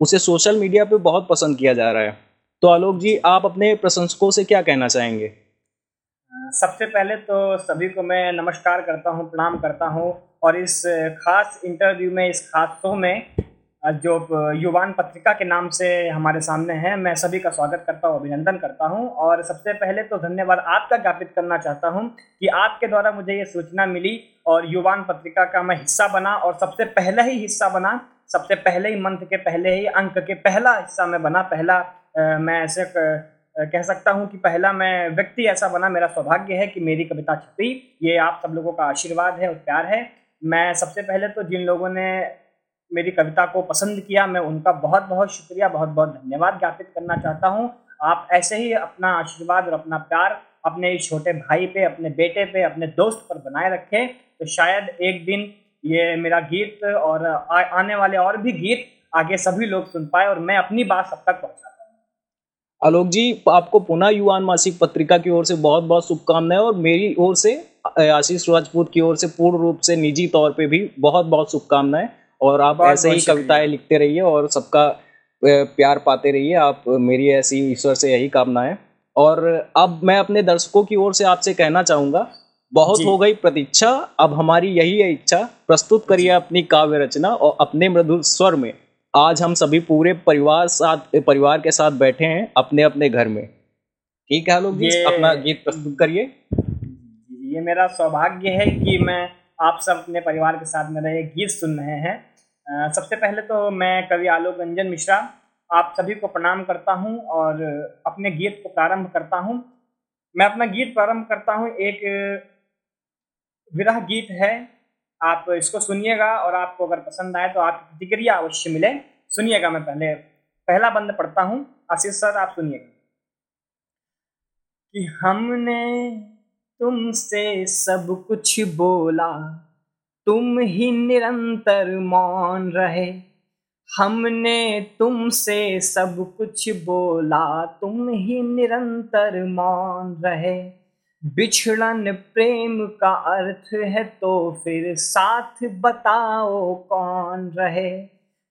उसे social media पे बहुत पसंद किया जा रहा है। तो आलोक जी, आप अपने प्रशंसकों से क्या कहना चाहेंगे? सबसे पहले तो सभी को मैं नमस्कार करता हूँ, प्रणाम करता हूँ और इस खास इंटरव्यू में, इस खास शो में जो युवान पत्रिका के नाम से हमारे सामने है। मैं सभी का स्वागत करता हूँ, अभिनंदन करता हूँ। और सबसे पहले तो धन्यवाद आपका ज्ञापित करना चाहता हूँ कि आपके द्वारा मुझे ये सूचना मिली और युवान पत्रिका का मैं हिस्सा बना और सबसे पहले ही हिस्सा बना। सबसे पहले ही मंथ के पहले ही अंक के पहला हिस्सा में बना। पहला मैं ऐसे कह सकता हूँ कि पहला मैं व्यक्ति ऐसा बना। मेरा सौभाग्य है कि मेरी कविता छपी। ये आप सब लोगों का आशीर्वाद है और प्यार है। मैं सबसे पहले तो जिन लोगों ने मेरी कविता को पसंद किया मैं उनका बहुत बहुत शुक्रिया बहुत बहुत धन्यवाद ज्ञापित करना चाहता हूँ। आप ऐसे ही अपना आशीर्वाद और अपना प्यार अपने छोटे भाई पे अपने बेटे पे अपने दोस्त पर बनाए रखें। तो शायद एक दिन ये मेरा गीत और आ, आने वाले और भी गीत आगे सभी लोग सुन पाए और मैं अपनी बात सब तक पहुँचा आलोक जी आपको पुनः युवान मासिक पत्रिका की ओर से बहुत बहुत शुभकामनाएँ और मेरी ओर से आशीष राजपूत की ओर से पूर्ण रूप से निजी तौर पे भी बहुत बहुत शुभकामनाएँ। और आप ऐसे ही कविताएँ लिखते रहिए और सबका प्यार पाते रहिए। आप मेरी ऐसी ईश्वर से यही कामना है और अब मैं अपने दर्शकों की ओर से आपसे कहना चाहूँगा बहुत हो गई प्रतीक्षा अब हमारी यही है इच्छा। प्रस्तुत करिए अपनी काव्य रचना और अपने मृदुल स्वर में। आज हम सभी पूरे परिवार साथ परिवार के साथ बैठे हैं अपने अपने घर में। ठीक है लोग अपना गीत प्रस्तुत करिए। ये मेरा सौभाग्य है कि मैं आप सब अपने परिवार के साथ मेरा ये गीत सुन रहे हैं। सबसे पहले तो मैं कवि आलोक रंजन मिश्रा, आप सभी को प्रणाम करता हूँ और अपने गीत को प्रारंभ करता हूँ। मैं अपना गीत प्रारंभ करता हूँ। एक विरह गीत है। आप इसको सुनिएगा और आपको अगर पसंद आए तो आप प्रतिक्रिया अवश्य मिले। सुनिएगा मैं पहले, पहला बंद पढ़ता हूँ। आशीष सर, आप सुनिएगा। कि हमने तुमसे सब कुछ बोला तुम ही निरंतर मौन रहे। हमने तुमसे सब कुछ बोला, तुम ही निरंतर मौन रहे। बिछड़न प्रेम का अर्थ है तो फिर साथ बताओ कौन रहे।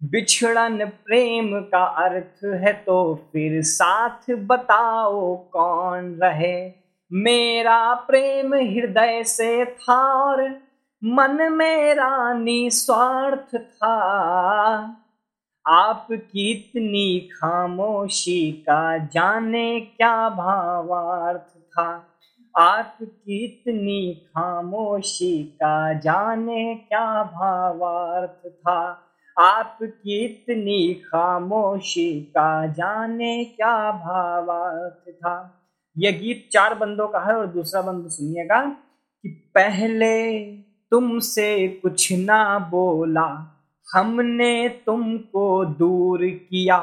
बिछड़न प्रेम का अर्थ है तो फिर साथ बताओ कौन रहे। मेरा प्रेम हृदय से था और मन मेरा निस्वार्थ था। आपकी इतनी खामोशी का जाने क्या भावार्थ था? आपकी इतनी खामोशी का जाने क्या भावार्थ था? आपकी इतनी खामोशी का जाने क्या भावार्थ था? यह गीत चार बंदों का है और दूसरा बंद सुनिएगा कि पहले तुमसे कुछ ना बोला, हमने तुमको दूर किया।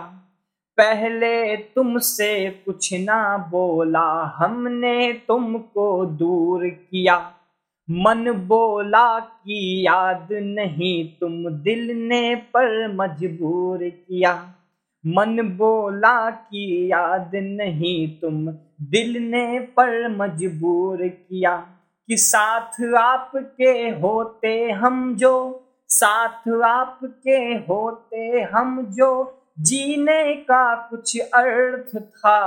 पहले तुमसे कुछ ना बोला, हमने तुमको दूर किया। मन बोला कि याद नहीं, तुम दिल ने पर मजबूर किया। मन बोला कि याद नहीं, तुम दिल ने पर मजबूर किया। कि साथ आपके होते हम जो, साथ आपके होते हम जो, जीने का कुछ अर्थ था।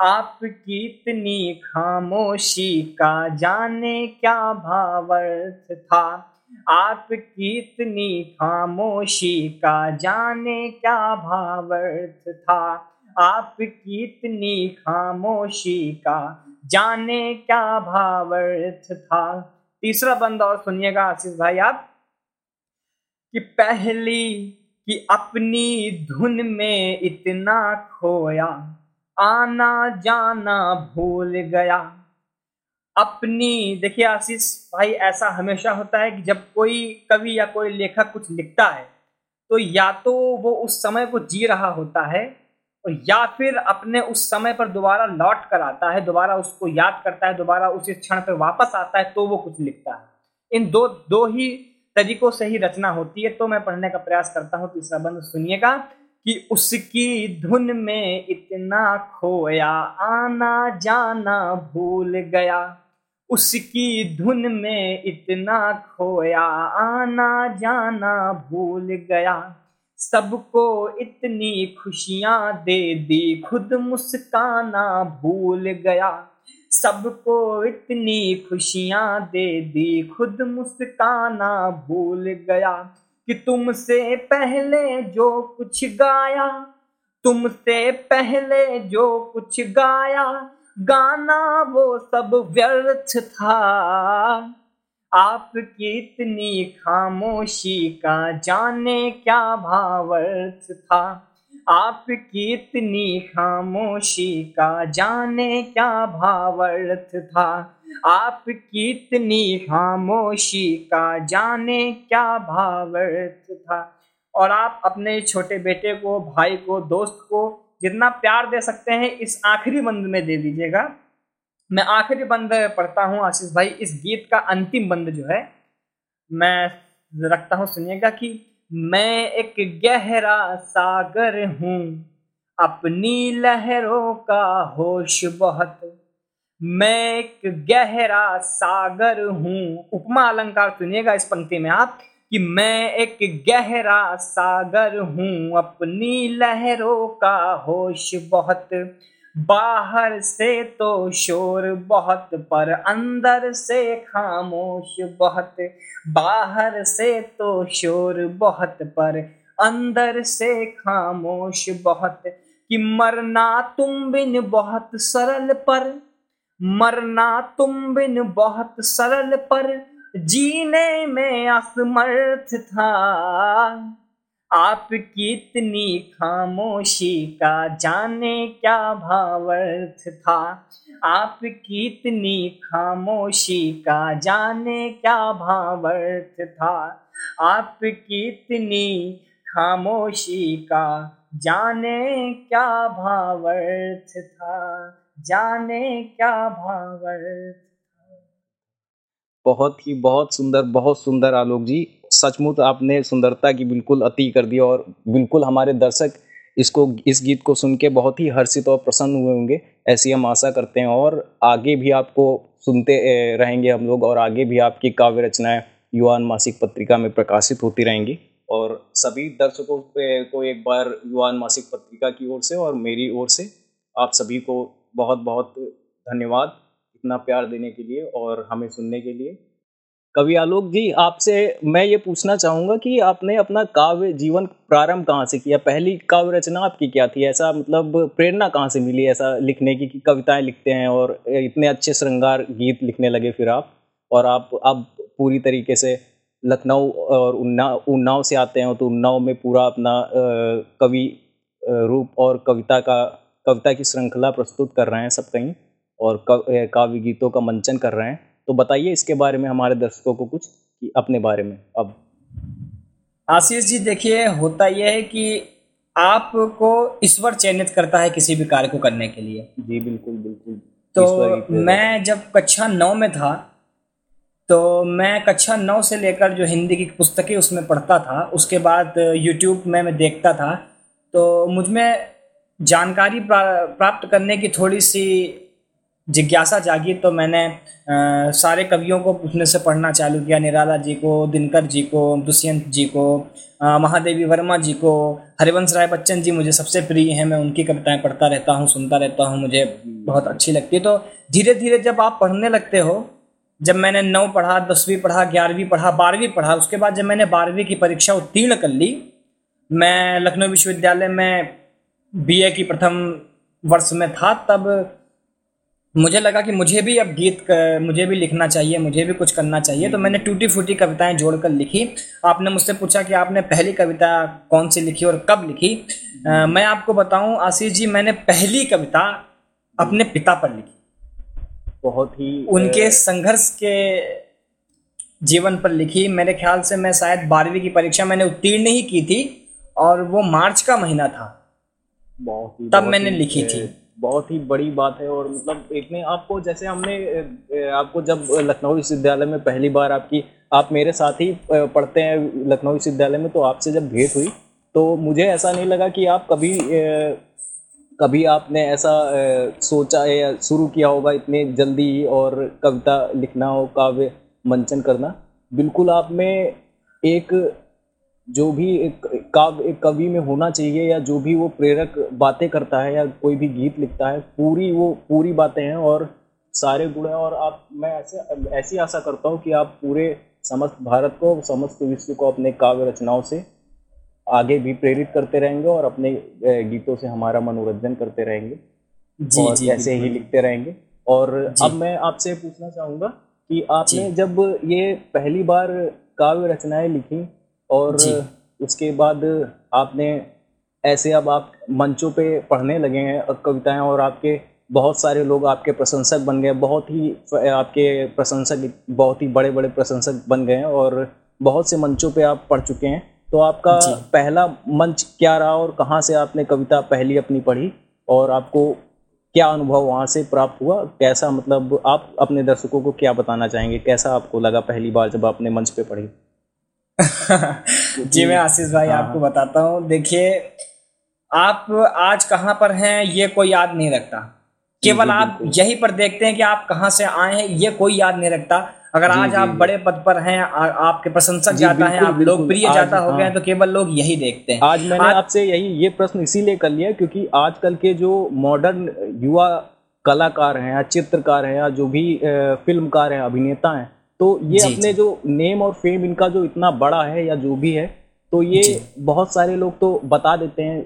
आपकी इतनी खामोशी का जाने क्या भावर्थ था? आपकी इतनी खामोशी का जाने क्या भावर्थ था? आपकी इतनी खामोशी का जाने क्या भावर्थ था? तीसरा बंद और सुनिएगा आशीष भाई आप, कि पहली कि अपनी धुन में इतना खोया, आना जाना भूल गया। अपनी, देखिए आशीष भाई, ऐसा हमेशा होता है कि जब कोई कवि या कोई लेखक कुछ लिखता है तो या तो वो उस समय को जी रहा होता है या फिर अपने उस समय पर दोबारा लौट कर आता है, दोबारा उसको याद करता है, दोबारा उसी क्षण पर वापस आता है तो वो कुछ लिखता है। इन दो दो ही तरीकों से ही रचना होती है तो मैं पढ़ने का प्रयास करता हूँ, तीसरा बंद सुनिएगा, कि उसकी धुन में इतना खोया, आना जाना भूल गया, उसकी धुन में इतना खोया, आना जाना भूल गया। सबको इतनी खुशियाँ दे दी। खुद मुस्काना भूल गया। सबको इतनी खुशियाँ दे दी। खुद मुस्काना भूल गया कि तुमसे पहले जो कुछ गाया, तुमसे पहले जो कुछ गाया। गाना वो सब व्यर्थ था। आपकी इतनी खामोशी का जाने क्या भावर्थ था? आपकी इतनी खामोशी का जाने क्या भावर्थ था? आपकी इतनी खामोशी का जाने क्या भावर्थ था? और आप अपने छोटे बेटे को, भाई को, दोस्त को जितना प्यार दे सकते हैं, इस आखिरी बंद में दे दीजिएगा। मैं आखिरी बंद पढ़ता हूँ, आशीष भाई, इस गीत का अंतिम बंद जो है, मैं रखता हूँ, सुनिएगा कि मैं एक गहरा सागर हूँ, अपनी लहरों का होश बहुत। मैं एक गहरा सागर हूँ। उपमा अलंकार सुनिएगा इस पंक्ति में आप, कि मैं एक गहरा सागर हूँ, अपनी लहरों का होश बहुत। बाहर से तो शोर बहुत, पर अंदर से खामोश बहुत। बाहर से तो शोर बहुत, पर अंदर से खामोश बहुत। कि मरना तुम बिन बहुत सरल पर, मरना तुम बिन बहुत सरल पर, जीने में असमर्थ था। आपकी इतनी खामोशी का जाने क्या भावर्थ था? आपकी इतनी खामोशी का जाने क्या भावर्थ था? आप कितनी खामोशी का जाने क्या भावर्थ था? जाने क्या भावर्थ था? बहुत ही बहुत सुंदर बहुत सुंदर आलोक जी। सचमुच आपने सुंदरता की बिल्कुल अति कर दी और बिल्कुल हमारे दर्शक इसको, इस गीत को सुन के बहुत ही हर्षित और प्रसन्न हुए होंगे, ऐसी हम आशा करते हैं। और आगे भी आपको सुनते रहेंगे हम लोग और आगे भी आपकी काव्य रचनाएँ युवान मासिक पत्रिका में प्रकाशित होती रहेंगी। और सभी दर्शकों को एक बार युवान मासिक पत्रिका की ओर से और मेरी ओर से आप सभी को बहुत बहुत धन्यवाद। इतना प्यार देने के लिए और हमें सुनने के लिए। कवि आलोक जी, आपसे मैं ये पूछना चाहूँगा कि आपने अपना काव्य जीवन प्रारंभ कहाँ से किया? पहली काव्य रचना आपकी क्या थी? ऐसा मतलब प्रेरणा कहाँ से मिली ऐसा लिखने की कि कविताएँ लिखते हैं और इतने अच्छे श्रृंगार गीत लिखने लगे फिर आप? और आप अब पूरी तरीके से लखनऊ और उन्नाव उन्नाव से आते हैं तो उन्नाव में पूरा अपना कवि रूप और कविता का, कविता की श्रृंखला प्रस्तुत कर रहे हैं सब कहीं और काव्य गीतों का मंचन कर रहे हैं। तो बताइए इसके बारे में हमारे दर्शकों को कुछ कि अपने बारे में। अब। आशीष जी देखिए होता यह है कि आपको ईश्वर चयनित करता है किसी भी कार्य को करने के लिए। जी बिल्कुल बिल्कुल। तो मैं जब कक्षा नौ में था तो मैं कक्षा नौ से लेकर जो हिंदी की पुस्तकें उसमें पढ़ता था उसके बाद यूट्यूब में मैं देखता था तो मुझमें जानकारी प्राप्त करने की थोड़ी सी जिज्ञासा जागी तो मैंने आ, सारे कवियों को उसमें से पढ़ना चालू किया। निराला जी को दिनकर जी को दुष्यंत जी को महादेवी वर्मा जी को हरिवंश राय बच्चन जी मुझे सबसे प्रिय हैं। मैं उनकी कविताएँ पढ़ता रहता हूँ सुनता रहता हूँ मुझे बहुत अच्छी लगती है। तो धीरे धीरे जब आप पढ़ने लगते हो जब मैंने नौ पढ़ा दसवीं पढ़ा ग्यारहवीं पढ़ा बारहवीं पढ़ा उसके बाद जब मैंने बारहवीं की परीक्षा उत्तीर्ण कर ली मैं लखनऊ विश्वविद्यालय में बीए की प्रथम वर्ष में था तब मुझे लगा कि मुझे भी अब गीत मुझे भी लिखना चाहिए मुझे भी कुछ करना चाहिए तो मैंने टूटी फूटी कविताएँ जोड़कर लिखी। आपने मुझसे पूछा कि आपने पहली कविता कौन सी लिखी और कब लिखी? आ, मैं आपको बताऊँ आशीष जी मैंने पहली कविता अपने पिता पर लिखी। बहुत ही उनके संघर्ष के जीवन पर लिखी। मेरे ख्याल से मैं शायद बारहवीं की परीक्षा मैंने उत्तीर्ण ही की थी और वो मार्च का महीना था। बहुत ही तब बहुत मैंने लिखी थी। बहुत ही बड़ी बात है और मतलब एक इतने आपको जैसे हमने आपको जब लखनऊ विश्वविद्यालय में पहली बार आपकी, आप मेरे साथ ही पढ़ते हैं लखनऊ विश्वविद्यालय में तो आपसे जब भेंट हुई तो मुझे ऐसा नहीं लगा कि आप कभी कभी आपने ऐसा सोचा या शुरू किया होगा इतने जल्दी और कविता लिखना हो काव्य मंचन करना। बिल्कुल आप में एक जो भी एक काव्य एक कवि में होना चाहिए या जो भी वो प्रेरक बातें करता है या कोई भी गीत लिखता है पूरी वो पूरी बातें हैं और सारे गुण हैं और आप मैं ऐसे ऐसी आशा करता हूँ कि आप पूरे समस्त भारत को समस्त विश्व को अपने काव्य रचनाओं से आगे भी प्रेरित करते रहेंगे और अपने गीतों से हमारा मनोरंजन करते रहेंगे जी और जी ऐसे ही लिखते रहेंगे। और अब मैं आपसे पूछना चाहूँगा कि आपने जब ये पहली बार काव्य रचनाएँ लिखी और। उसके बाद आपने ऐसे अब आप मंचों पे पढ़ने लगे हैं कविताएँ और आपके बहुत सारे लोग आपके प्रशंसक बन गए बहुत ही आपके प्रशंसक बहुत ही बड़े बड़े प्रशंसक बन गए हैं और बहुत से मंचों पे आप पढ़ चुके हैं। तो आपका पहला मंच क्या रहा और कहाँ से आपने कविता पहली अपनी पढ़ी और आपको क्या अनुभव वहाँ से प्राप्त हुआ? कैसा मतलब आप अपने दर्शकों को क्या बताना चाहेंगे? कैसा आपको लगा पहली बार जब आपने मंच पे पढ़ी? जी मैं आशीष भाई हाँ, आपको बताता हूँ। देखिए आप आज कहाँ पर हैं ये कोई याद नहीं रखता। केवल आप यही पर देखते हैं कि आप कहाँ से आए हैं ये कोई याद नहीं रखता। अगर जी, आज जी, आप जी। बड़े पद पर हैं आ, आपके प्रशंसक जाता है आप लोकप्रिय जाता हो गए हैं। हाँ। तो केवल लोग यही देखते हैं। आज मैंने आपसे यही ये प्रश्न इसीलिए कर लिया क्योंकि आजकल के जो मॉडर्न युवा कलाकार हैं या चित्रकार हैं या जो भी फिल्मकार हैं अभिनेता हैं तो ये जी, अपने जी। जो नेम और फेम इनका जो इतना बड़ा है या जो भी है तो ये। बहुत सारे लोग तो बता देते हैं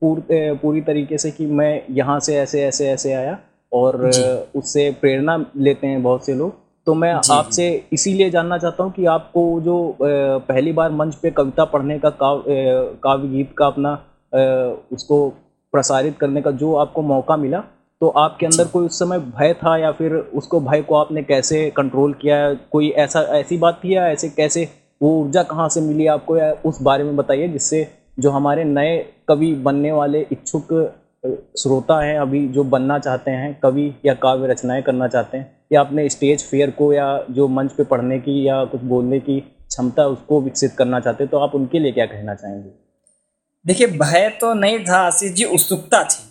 पूर, पूरी तरीके से कि मैं यहाँ से ऐसे ऐसे ऐसे आया और। उससे प्रेरणा लेते हैं बहुत से लोग तो मैं आपसे इसीलिए जानना चाहता हूँ कि आपको जो पहली बार मंच पे कविता पढ़ने का काव काव्य गीत का अपना उसको प्रसारित करने का जो आपको मौका मिला तो आपके अंदर कोई उस समय भय था या फिर उसको भय को आपने कैसे कंट्रोल किया? कोई ऐसा, ऐसी बात थी या ऐसे कैसे वो ऊर्जा कहाँ से मिली आपको या उस बारे में बताइए जिससे जो हमारे नए कवि बनने वाले इच्छुक श्रोता हैं, अभी जो बनना चाहते हैं, कवि या काव्य रचनाएँ करना चाहते हैं, या अपने स्टेज फेयर को या जो मंच पे पढ़ने की या कुछ बोलने की क्षमता उसको विकसित करना चाहते हैं तो आप उनके लिए क्या कहना चाहेंगे? देखिए, भय तो नहीं था, आशीष जी, उत्सुकता थी।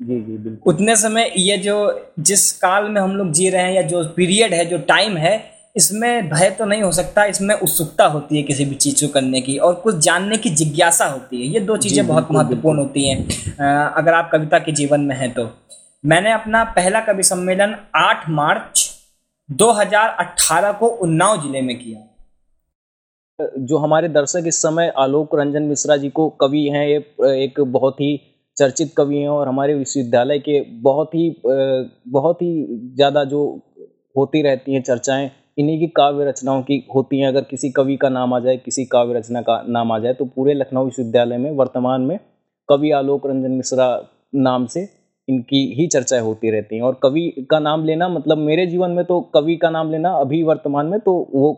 जी जी बिल्कुल। उतने समय ये जो जिस काल में हम लोग जी रहे हैं या जो पीरियड है जो टाइम है इसमें भय तो नहीं हो सकता इसमें उत्सुकता होती है किसी भी चीज़ को करने की और कुछ जानने की जिज्ञासा होती है। ये दो चीज़ें बहुत महत्वपूर्ण होती हैं। अगर आप कविता के जीवन में हैं तो। मैंने अपना पहला कवि सम्मेलन 8 मार्च 2018 को उन्नाव ज़िले में किया। जो हमारे दर्शक इस समय आलोक रंजन मिश्रा जी को कवि हैं ये एक बहुत ही चर्चित कवि हैं और हमारे विश्वविद्यालय के बहुत ही बहुत ही ज़्यादा जो होती रहती हैं चर्चाएँ, इन्हीं की काव्य रचनाओं की होती हैं। अगर किसी कवि का नाम आ जाए, किसी काव्य रचना का नाम आ जाए तो पूरे लखनऊ विश्वविद्यालय में, वर्तमान में कवि आलोक रंजन मिश्रा नाम से इनकी ही चर्चाएँ होती रहती हैं। और कवि का नाम लेना मतलब मेरे जीवन में तो कवि का नाम लेना, अभी वर्तमान में तो वो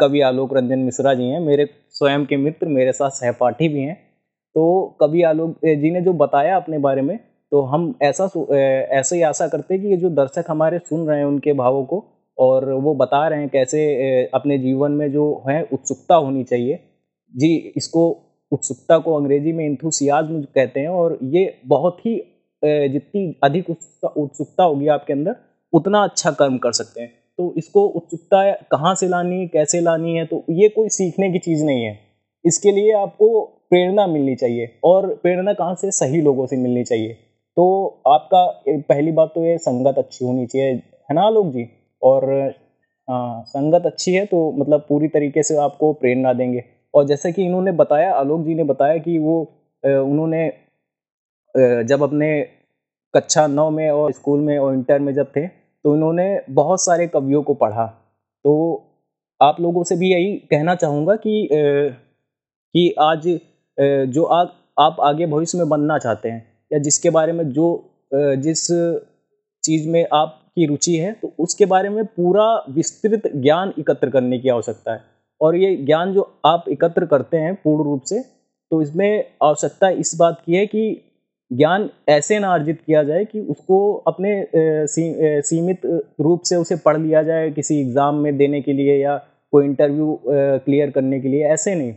कवि आलोक रंजन मिश्रा जी हैं। मेरे स्वयं के मित्र, मेरे साथ सहपाठी भी हैं। तो कभी आलोक जी ने जो बताया अपने बारे में तो हम ऐसा ऐसे ही आशा करते हैं कि ये जो दर्शक हमारे सुन रहे हैं उनके भावों को, और वो बता रहे हैं कैसे अपने जीवन में जो है उत्सुकता होनी चाहिए। जी, इसको उत्सुकता को अंग्रेज़ी में इंथुसियाज्म कहते हैं, और ये बहुत ही जितनी अधिक उत्सुकता होगी आपके अंदर, उतना अच्छा कर्म कर सकते हैं। तो इसको उत्सुकता कहाँ से लानी है कैसे लानी है तो ये कोई सीखने की चीज़ नहीं है। इसके लिए आपको प्रेरणा मिलनी चाहिए और प्रेरणा कहाँ से सही लोगों से मिलनी चाहिए? तो आपका पहली बात तो ये संगत अच्छी होनी चाहिए, है ना आलोक जी? और हाँ संगत अच्छी है तो मतलब पूरी तरीके से आपको प्रेरणा देंगे। और जैसे कि इन्होंने बताया, आलोक जी ने बताया कि वो उन्होंने जब अपने कक्षा नौ में और स्कूल में और इंटर में जब थे तो इन्होंने बहुत सारे कवियों को पढ़ा। तो आप लोगों से भी यही कहना चाहूँगा कि कि आज जो आप आप आगे भविष्य में बनना चाहते हैं, या जिसके बारे में जो जिस चीज़ में आपकी रुचि है तो उसके बारे में पूरा विस्तृत ज्ञान एकत्र करने की आवश्यकता है। और ये ज्ञान जो आप एकत्र करते हैं पूर्ण रूप से तो इसमें आवश्यकता इस बात की है कि ज्ञान ऐसे ना अर्जित किया जाए कि उसको अपने सीमित रूप से उसे पढ़ लिया जाए किसी एग्ज़ाम में देने के लिए या कोई इंटरव्यू क्लियर करने के लिए, ऐसे नहीं।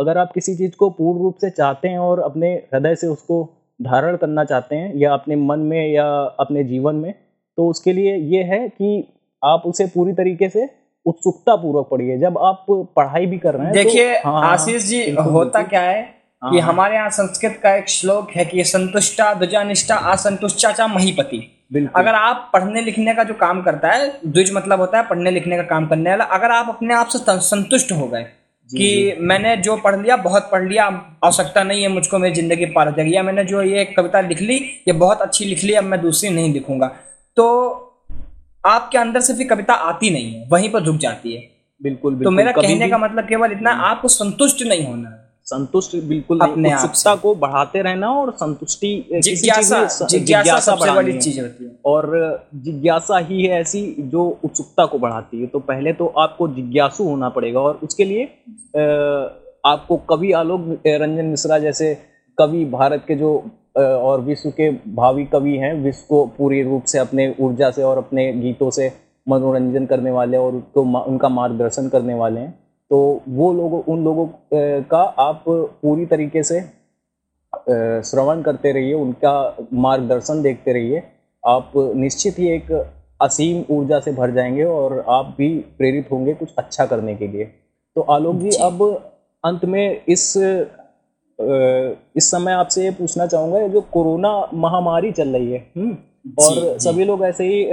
अगर आप किसी चीज़ को पूर्ण रूप से चाहते हैं और अपने हृदय से उसको धारण करना चाहते हैं या अपने मन में या अपने जीवन में तो उसके लिए ये है कि आप उसे पूरी तरीके से उत्सुकता पूर्वक पढ़िए। जब आप पढ़ाई भी कर रहे हैं तो देखिए तो, हाँ, आशीष जी होता क्या है कि हाँ। हमारे यहाँ संस्कृत का एक श्लोक है कि संतुष्टा द्विजानिष्ठा असंतुष्टा चा महीपति। अगर आप पढ़ने लिखने का जो काम करता है द्विज मतलब होता है पढ़ने लिखने का काम करने वाला अगर आप अपने आप से संतुष्ट हो गए कि मैंने जो पढ़ लिया बहुत पढ़ लिया आवश्यकता नहीं है मुझको मेरी ज़िंदगी पार जाएगी। या मैंने जो ये कविता लिख ली ये बहुत अच्छी लिख ली अब मैं दूसरी नहीं लिखूँगा। तो आपके अंदर से फिर कविता आती नहीं है वहीं पर झुक जाती है। बिल्कुल, बिल्कुल तो मेरा कहने का मतलब केवल इतना आपको संतुष्ट नहीं होना। है संतुष्ट बिल्कुल अपने उत्सुकता को बढ़ाते रहना और संतुष्टि जिज्ञासा जिज्ञासा सबसे बड़ी चीज़ होती है। और जिज्ञासा ही है ऐसी जो उत्सुकता को बढ़ाती है। तो पहले तो आपको जिज्ञासु होना पड़ेगा और उसके लिए आपको कवि आलोक रंजन मिश्रा जैसे कवि भारत के जो और विश्व के भावी कवि हैं विश्व को पूरी रूप से अपने ऊर्जा से और अपने गीतों से मनोरंजन करने वाले और उसको उनका मार्गदर्शन करने वाले हैं। तो वो लोगों उन लोगों का आप पूरी तरीके से श्रवण करते रहिए उनका मार्गदर्शन देखते रहिए। आप निश्चित ही एक असीम ऊर्जा से भर जाएँगे और आप भी प्रेरित होंगे कुछ अच्छा करने के लिए। तो आलोक जी अब अंत में इस इस समय आपसे ये पूछना चाहूँगा जो कोरोना महामारी चल रही है हम्म, और सभी लोग ऐसे ही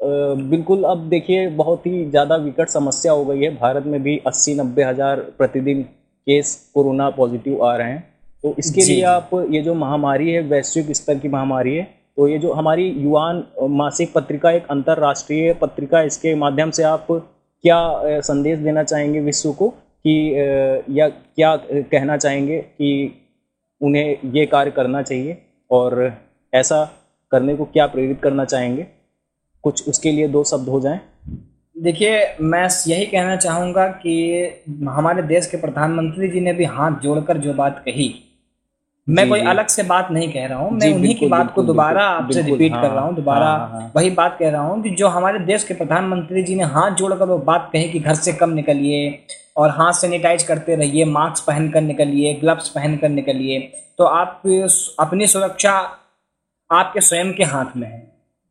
बिल्कुल अब देखिए बहुत ही ज़्यादा विकट समस्या हो गई है। भारत में भी अस्सी नब्बे हज़ार प्रतिदिन केस कोरोना पॉजिटिव आ रहे हैं। तो इसके लिए आप ये जो महामारी है वैश्विक स्तर की महामारी है तो ये जो हमारी युवान मासिक पत्रिका एक अंतर्राष्ट्रीय पत्रिका इसके माध्यम से आप क्या संदेश देना चाहेंगे विश्व को कि या क्या कहना चाहेंगे कि उन्हें ये कार्य करना चाहिए और ऐसा करने को क्या प्रेरित करना चाहेंगे? कुछ उसके लिए दो शब्द हो जाए? देखिए मैं यही कहना चाहूँगा कि हमारे देश के प्रधानमंत्री जी ने भी हाथ जोड़कर जो बात कही मैं कोई अलग से बात नहीं कह रहा हूँ मैं उन्हीं की बात को दोबारा आपसे रिपीट हाँ, कर रहा हूँ दोबारा हाँ, हाँ, वही बात कह रहा हूँ कि जो हमारे देश के प्रधानमंत्री जी ने हाथ जोड़कर वो बात कही कि घर से कम निकलिए और हाथ सैनिटाइज करते रहिए मास्क पहन कर निकलिए ग्लव्स पहन कर निकलिए तो आप अपनी सुरक्षा आपके स्वयं के हाथ में है।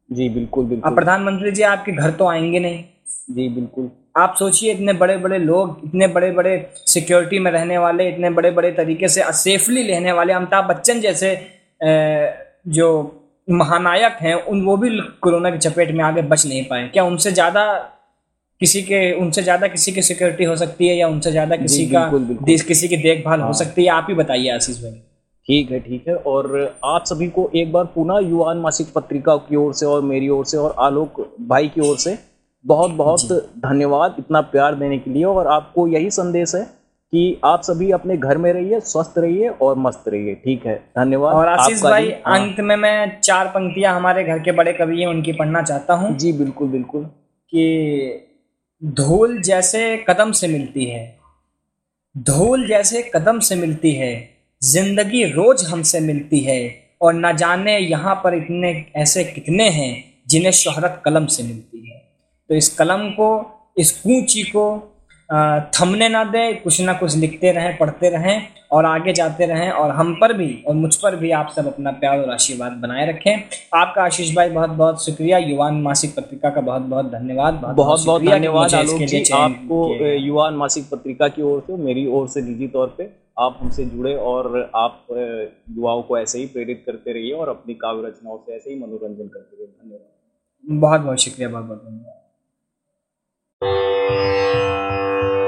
जी बिल्कुल बिल्कुल। अब प्रधानमंत्री जी आपके घर तो आएँगे नहीं? जी बिल्कुल। आप सोचिए इतने बड़े बड़े लोग इतने बड़े बड़े सिक्योरिटी में रहने वाले इतने बड़े बड़े तरीके से सेफली रहने वाले अमिताभ बच्चन जैसे जो महानायक हैं उन वो भी कोरोना की चपेट में आगे बच नहीं पाए। क्या उनसे ज़्यादा किसी के उनसे ज़्यादा किसी की सिक्योरिटी हो सकती है या उनसे ज़्यादा किसी का किसी की देखभाल हो हाँ। सकती है? आप ही बताइए आशीष भाई। ठीक है ठीक है। और आप सभी को एक बार पुनः युवान मासिक पत्रिका की ओर से और मेरी ओर से और आलोक भाई की ओर से बहुत बहुत धन्यवाद इतना प्यार देने के लिए। और आपको यही संदेश है कि आप सभी अपने घर में रहिए स्वस्थ रहिए और मस्त रहिए ठीक है। धन्यवाद और आशीष भाई हाँ। अंत में मैं चार पंक्तियाँ हमारे घर के बड़े कवि हैं उनकी पढ़ना चाहता हूँ। जी बिल्कुल बिल्कुल। कि धूल जैसे कदम से मिलती है धूल जैसे कदम से मिलती है ज़िंदगी रोज हमसे मिलती है और न जाने यहाँ पर इतने, ऐसे कितने हैं जिन्हें शोहरत कलम से मिलती है। तो इस कलम को, इस कूची को थमने ना दें कुछ ना कुछ लिखते रहें पढ़ते रहें और आगे जाते रहें और हम पर भी और मुझ पर भी आप सब अपना प्यार और आशीर्वाद बनाए रखें। आपका आशीष भाई बहुत बहुत शुक्रिया। युवान मासिक पत्रिका का बहुत बहुत धन्यवाद बहुत बहुत, बहुत धन्यवाद आलोक जी आपको युवान मासिक पत्रिका की ओर से मेरी ओर से निजी तौर पर आप हमसे जुड़े और आप युवाओं को ऐसे ही प्रेरित करते रहिए और अपनी काव्य रचनाओं से ऐसे ही मनोरंजन करते रहिए। धन्यवाद। बहुत बहुत शुक्रिया बहुत बहुत धन्यवाद। Música